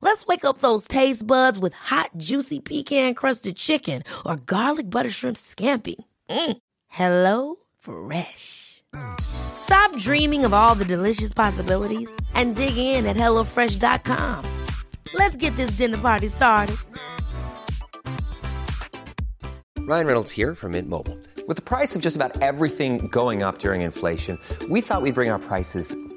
Let's wake up those taste buds with hot, juicy pecan crusted chicken or garlic butter shrimp scampi. Mm. Hello Fresh. Stop dreaming of all the delicious possibilities and dig in at HelloFresh.com. Let's get this dinner party started. Ryan Reynolds here from Mint Mobile. With the price of just about everything going up during inflation, we thought we'd bring our prices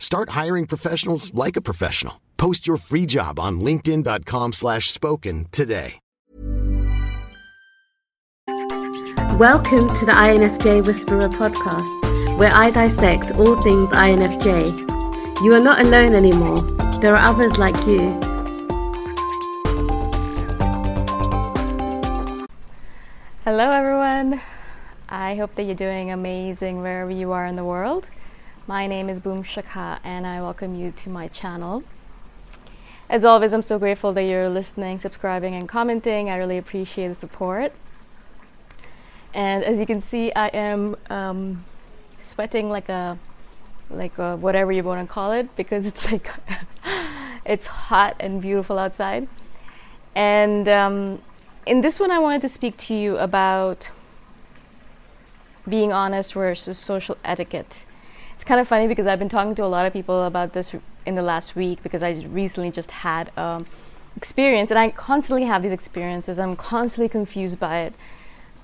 Start hiring professionals like a professional. Post your free job on linkedin.com slash spoken today. Welcome to the INFJ Whisperer podcast, where I dissect all things INFJ. You are not alone anymore. There are others like you. Hello, everyone. I hope that you're doing amazing wherever you are in the world. My name is Boom Shikha, and I welcome you to my channel. As always, I'm so grateful that you're listening, subscribing, and commenting. I really appreciate the support. And as you can see, I am um, sweating like a like a, whatever you want to call it because it's like it's hot and beautiful outside. And um, in this one, I wanted to speak to you about being honest versus social etiquette. It's kind of funny because I've been talking to a lot of people about this in the last week because I recently just had um, experience, and I constantly have these experiences. I'm constantly confused by it,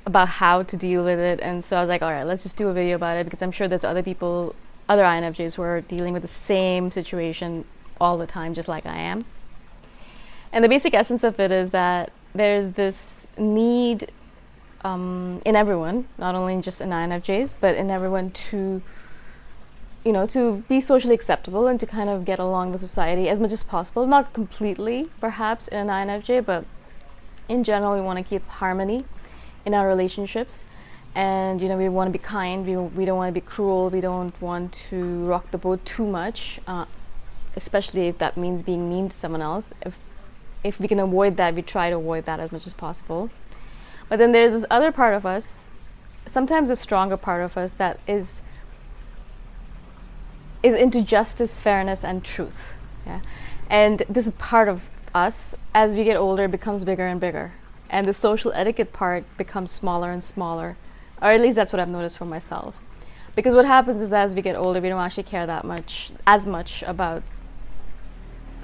about how to deal with it, and so I was like, all right, let's just do a video about it because I'm sure there's other people, other INFJs who are dealing with the same situation all the time, just like I am. And the basic essence of it is that there's this need um, in everyone, not only just in INFJs, but in everyone to, you know, to be socially acceptable and to kind of get along with society as much as possible. Not completely, perhaps, in an INFJ, but in general, we want to keep harmony in our relationships. And, you know, we want to be kind, we, we don't want to be cruel, we don't want to rock the boat too much, uh, especially if that means being mean to someone else. If, if we can avoid that, we try to avoid that as much as possible. But then there's this other part of us, sometimes a stronger part of us, that is is into justice, fairness, and truth. Yeah? And this part of us as we get older becomes bigger and bigger. And the social etiquette part becomes smaller and smaller. Or at least that's what I've noticed for myself. Because what happens is that as we get older, we don't actually care that much, as much about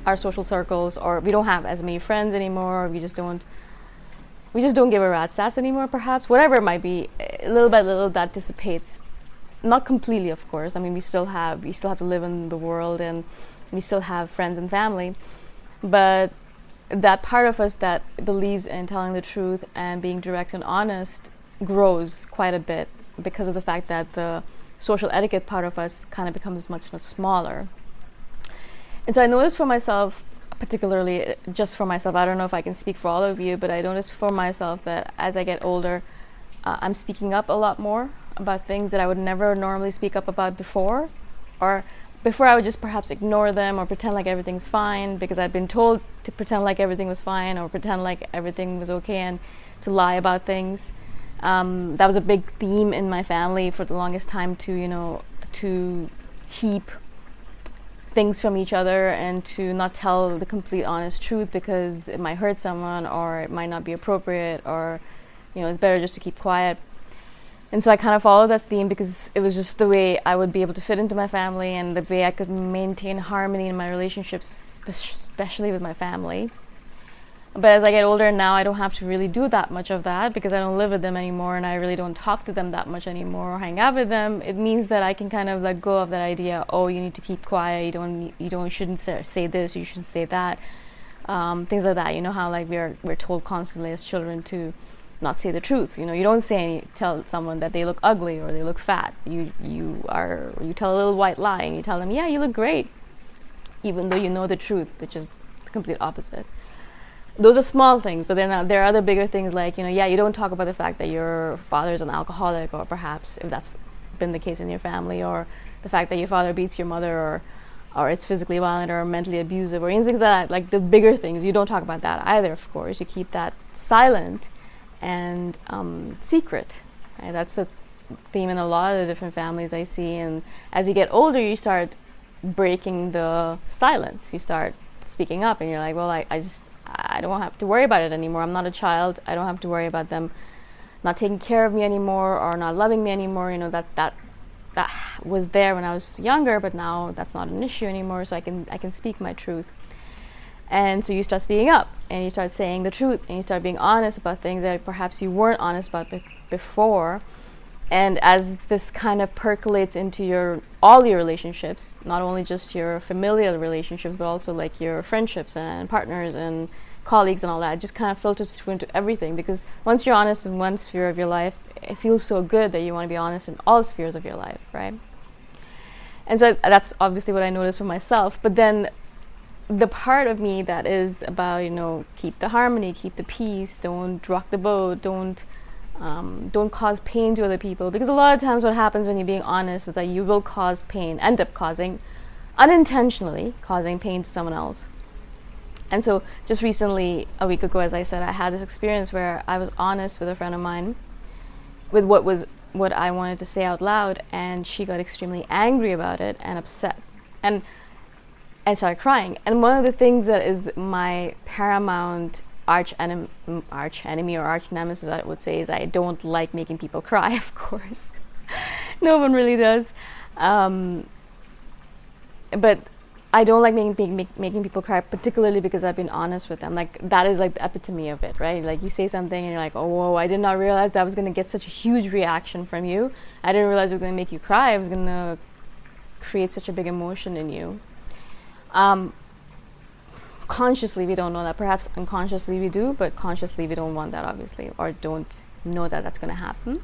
our social circles, or we don't have as many friends anymore, or we just don't we just don't give a rat's ass anymore perhaps whatever it might be eh, little by little that dissipates not completely of course. I mean we still have we still have to live in the world and we still have friends and family. But that part of us that believes in telling the truth and being direct and honest grows quite a bit because of the fact that the social etiquette part of us kind of becomes much much smaller. And so i noticed for myself particularly uh, just for myself i don't know if i can speak for all of you but i noticed for myself that as i get older uh, i'm speaking up a lot more about things that I would never normally speak up about before, or before I would just perhaps ignore them or pretend like everything's fine because I'd been told to pretend like everything was fine or pretend like everything was okay and to lie about things. Um, that was a big theme in my family for the longest time to, you know, to keep things from each other and to not tell the complete honest truth because it might hurt someone or it might not be appropriate or, you know, it's better just to keep quiet and so I kind of followed that theme because it was just the way I would be able to fit into my family and the way I could maintain harmony in my relationships, especially with my family. But as I get older now, I don't have to really do that much of that because I don't live with them anymore and I really don't talk to them that much anymore or hang out with them. It means that I can kind of let go of that idea. Oh, you need to keep quiet. You don't. You don't. Shouldn't say this. You shouldn't say that. Um, things like that. You know how like we're we're told constantly as children to not say the truth. You know, you don't say any, tell someone that they look ugly or they look fat. You you are you tell a little white lie and you tell them, yeah, you look great, even though you know the truth, which is the complete opposite. Those are small things, but then uh, there are other bigger things like you know, yeah, you don't talk about the fact that your father is an alcoholic, or perhaps if that's been the case in your family, or the fact that your father beats your mother, or or it's physically violent or mentally abusive, or anything like that. Like the bigger things, you don't talk about that either. Of course, you keep that silent and um, secret. Right? That's a theme in a lot of the different families I see. And as you get older, you start breaking the silence. You start speaking up, and you're like, well, I, I just I don't have to worry about it anymore. I'm not a child. I don't have to worry about them not taking care of me anymore or not loving me anymore. You know that that that was there when I was younger, but now that's not an issue anymore. So I can I can speak my truth. And so you start speaking up and you start saying the truth and you start being honest about things that perhaps you weren't honest about be- before. And as this kind of percolates into your all your relationships, not only just your familial relationships, but also like your friendships and partners and colleagues and all that, it just kind of filters through into everything. Because once you're honest in one sphere of your life, it feels so good that you want to be honest in all spheres of your life, right? And so that's obviously what I noticed for myself. But then the part of me that is about you know keep the harmony keep the peace don't rock the boat don't um, don't cause pain to other people. Because a lot of times what happens when you're being honest is that you will cause pain end up causing unintentionally causing pain to someone else. And so just recently a week ago as i said i had this experience where i was honest with a friend of mine with what was what i wanted to say out loud and she got extremely angry about it and upset. And I started crying. And one of the things that is my paramount arch enemy, arch enemy or arch nemesis, I would say, is I don't like making people cry. Of course, no one really does. Um, but I don't like making make, making people cry, particularly because I've been honest with them. Like that is like the epitome of it, right? Like you say something and you're like, "Oh, whoa! I did not realize that was going to get such a huge reaction from you. I didn't realize it was going to make you cry. It was going to create such a big emotion in you." Um, consciously, we don't know that. Perhaps unconsciously we do, but consciously we don't want that, obviously, or don't know that that's going to happen.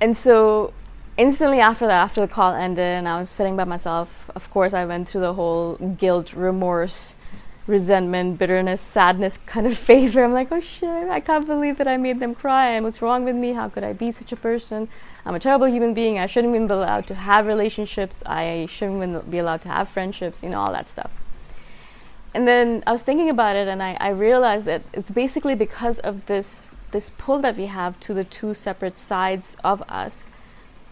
And so, instantly after that, after the call ended, and I was sitting by myself, of course, I went through the whole guilt, remorse, resentment, bitterness, sadness kind of phase where I'm like, oh shit, I can't believe that I made them cry, and what's wrong with me? How could I be such a person? I'm a terrible human being. I shouldn't even be allowed to have relationships. I shouldn't be allowed to have friendships, you know, all that stuff. And then I was thinking about it and I, I realized that it's basically because of this this pull that we have to the two separate sides of us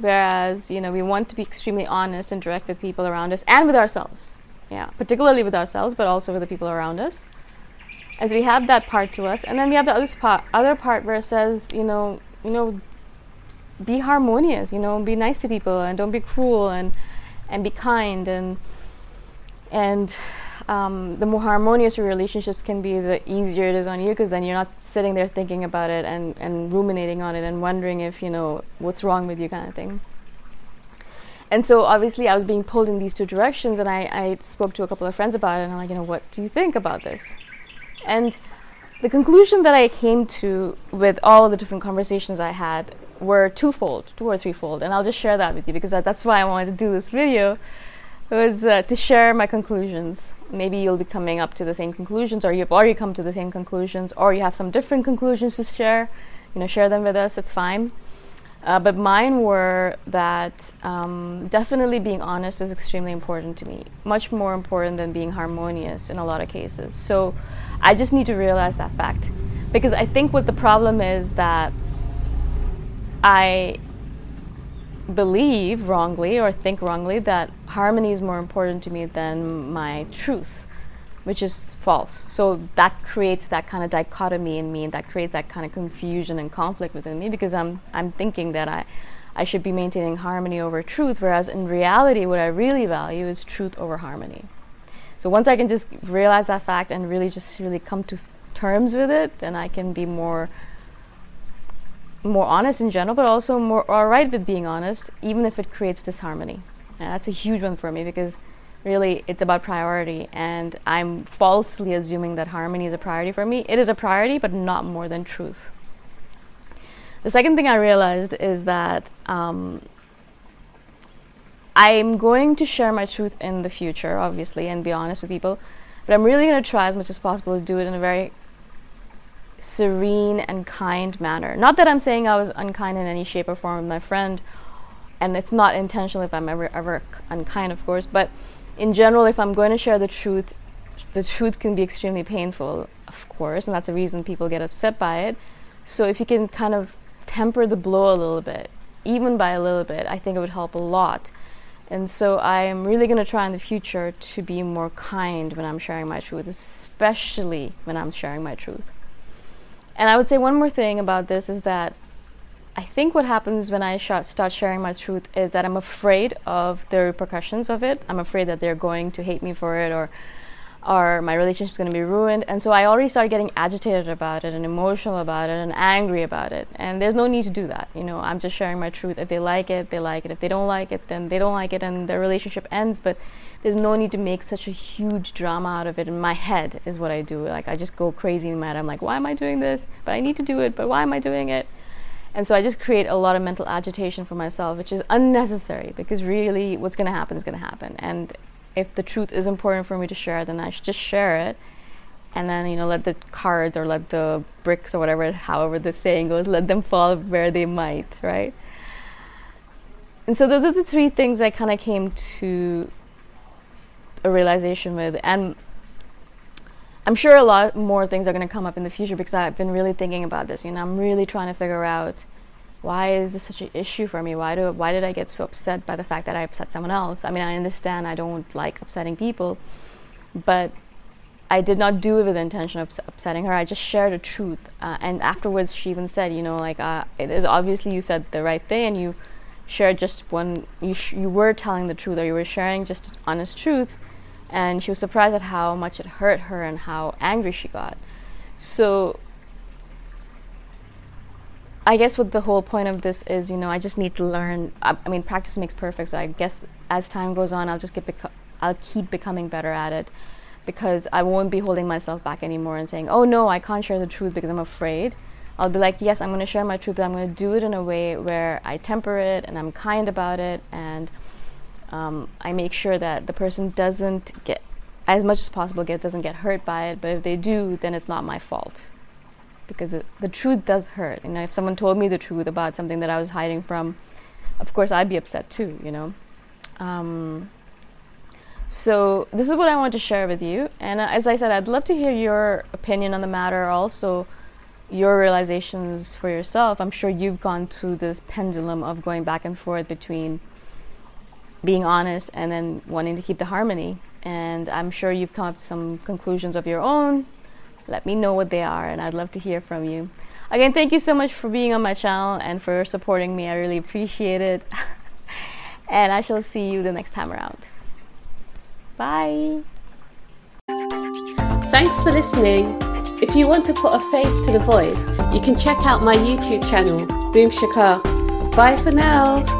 Whereas, you know, we want to be extremely honest and direct with people around us and with ourselves. Yeah, particularly with ourselves, but also with the people around us. As we have that part to us, and then we have the other part, other part where it says, you know, you know, be harmonious. You know, be nice to people and don't be cruel and and be kind and and um, the more harmonious your relationships can be, the easier it is on you because then you're not sitting there thinking about it and, and ruminating on it and wondering if, you know, what's wrong with you kind of thing. And so obviously I was being pulled in these two directions and I, I spoke to a couple of friends about it and I'm like, you know, what do you think about this? And the conclusion that I came to with all of the different conversations I had were twofold, two or threefold. And I'll just share that with you because that's why I wanted to do this video was uh, to share my conclusions. Maybe you'll be coming up to the same conclusions, or you've already come to the same conclusions, or you have some different conclusions to share. You know, share them with us. It's fine. Uh, but mine were that um, definitely being honest is extremely important to me, much more important than being harmonious in a lot of cases. So I just need to realize that fact. Because I think what the problem is that I believe wrongly or think wrongly that harmony is more important to me than my truth, which is false. So that creates that kind of dichotomy in me, and that creates that kind of confusion and conflict within me because I'm I'm thinking that I I should be maintaining harmony over truth, whereas in reality, what I really value is truth over harmony. So once I can just realize that fact and really just really come to terms with it, then I can be more more honest in general, but also more alright with being honest, even if it creates disharmony. And that's a huge one for me because really it's about priority, and I'm falsely assuming that harmony is a priority for me. It is a priority, but not more than truth. The second thing I realized is that um, I'm going to share my truth in the future, obviously, and be honest with people, but I'm really going to try as much as possible to do it in a very serene and kind manner. Not that I'm saying I was unkind in any shape or form with my friend, and it's not intentional if I'm ever ever unkind, of course. But in general, if I'm going to share the truth, the truth can be extremely painful, of course, and that's a reason people get upset by it. So if you can kind of temper the blow a little bit, even by a little bit, I think it would help a lot. And so I am really going to try in the future to be more kind when I'm sharing my truth, especially when I'm sharing my truth. And I would say one more thing about this is that I think what happens when I sh- start sharing my truth is that I'm afraid of the repercussions of it. I'm afraid that they're going to hate me for it or or my relationship's going to be ruined. And so I already start getting agitated about it and emotional about it and angry about it. And there's no need to do that. You know, I'm just sharing my truth. If they like it, they like it. If they don't like it, then they don't like it and the relationship ends. But there's no need to make such a huge drama out of it in my head is what I do. Like I just go crazy my head. I'm like, why am I doing this? But I need to do it, but why am I doing it? And so I just create a lot of mental agitation for myself, which is unnecessary because really what's going to happen is going to happen. And if the truth is important for me to share, then I should just share it. And then, you know, let the cards or let the bricks or whatever, however the saying goes, let them fall where they might, right? And so those are the three things I kind of came to a realization with. And I'm sure a lot more things are going to come up in the future because I've been really thinking about this. You know, I'm really trying to figure out why is this such an issue for me? Why do why did I get so upset by the fact that I upset someone else? I mean, I understand I don't like upsetting people, but I did not do it with the intention of upsetting her. I just shared a truth, uh, and afterwards she even said, you know, like uh, it is obviously you said the right thing and you shared just one. You sh- you were telling the truth or you were sharing just honest truth, and she was surprised at how much it hurt her and how angry she got. So I guess what the whole point of this is, you know, I just need to learn. I, I mean, practice makes perfect. So I guess as time goes on, I'll just get beco- I'll keep becoming better at it because I won't be holding myself back anymore and saying, "Oh no, I can't share the truth because I'm afraid." I'll be like, "Yes, I'm going to share my truth, but I'm going to do it in a way where I temper it and I'm kind about it and um, I make sure that the person doesn't get as much as possible get doesn't get hurt by it. But if they do, then it's not my fault." because it, the truth does hurt. You know, if someone told me the truth about something that I was hiding from, of course I'd be upset too. You know. Um, so this is what I want to share with you. And uh, as I said, I'd love to hear your opinion on the matter. Also, your realizations for yourself. I'm sure you've gone through this pendulum of going back and forth between being honest and then wanting to keep the harmony. And I'm sure you've come up to some conclusions of your own. Let me know what they are, and I'd love to hear from you. Again, thank you so much for being on my channel and for supporting me. I really appreciate it. and I shall see you the next time around. Bye. Thanks for listening. If you want to put a face to the voice, you can check out my YouTube channel, Boom Shikha. Bye for now.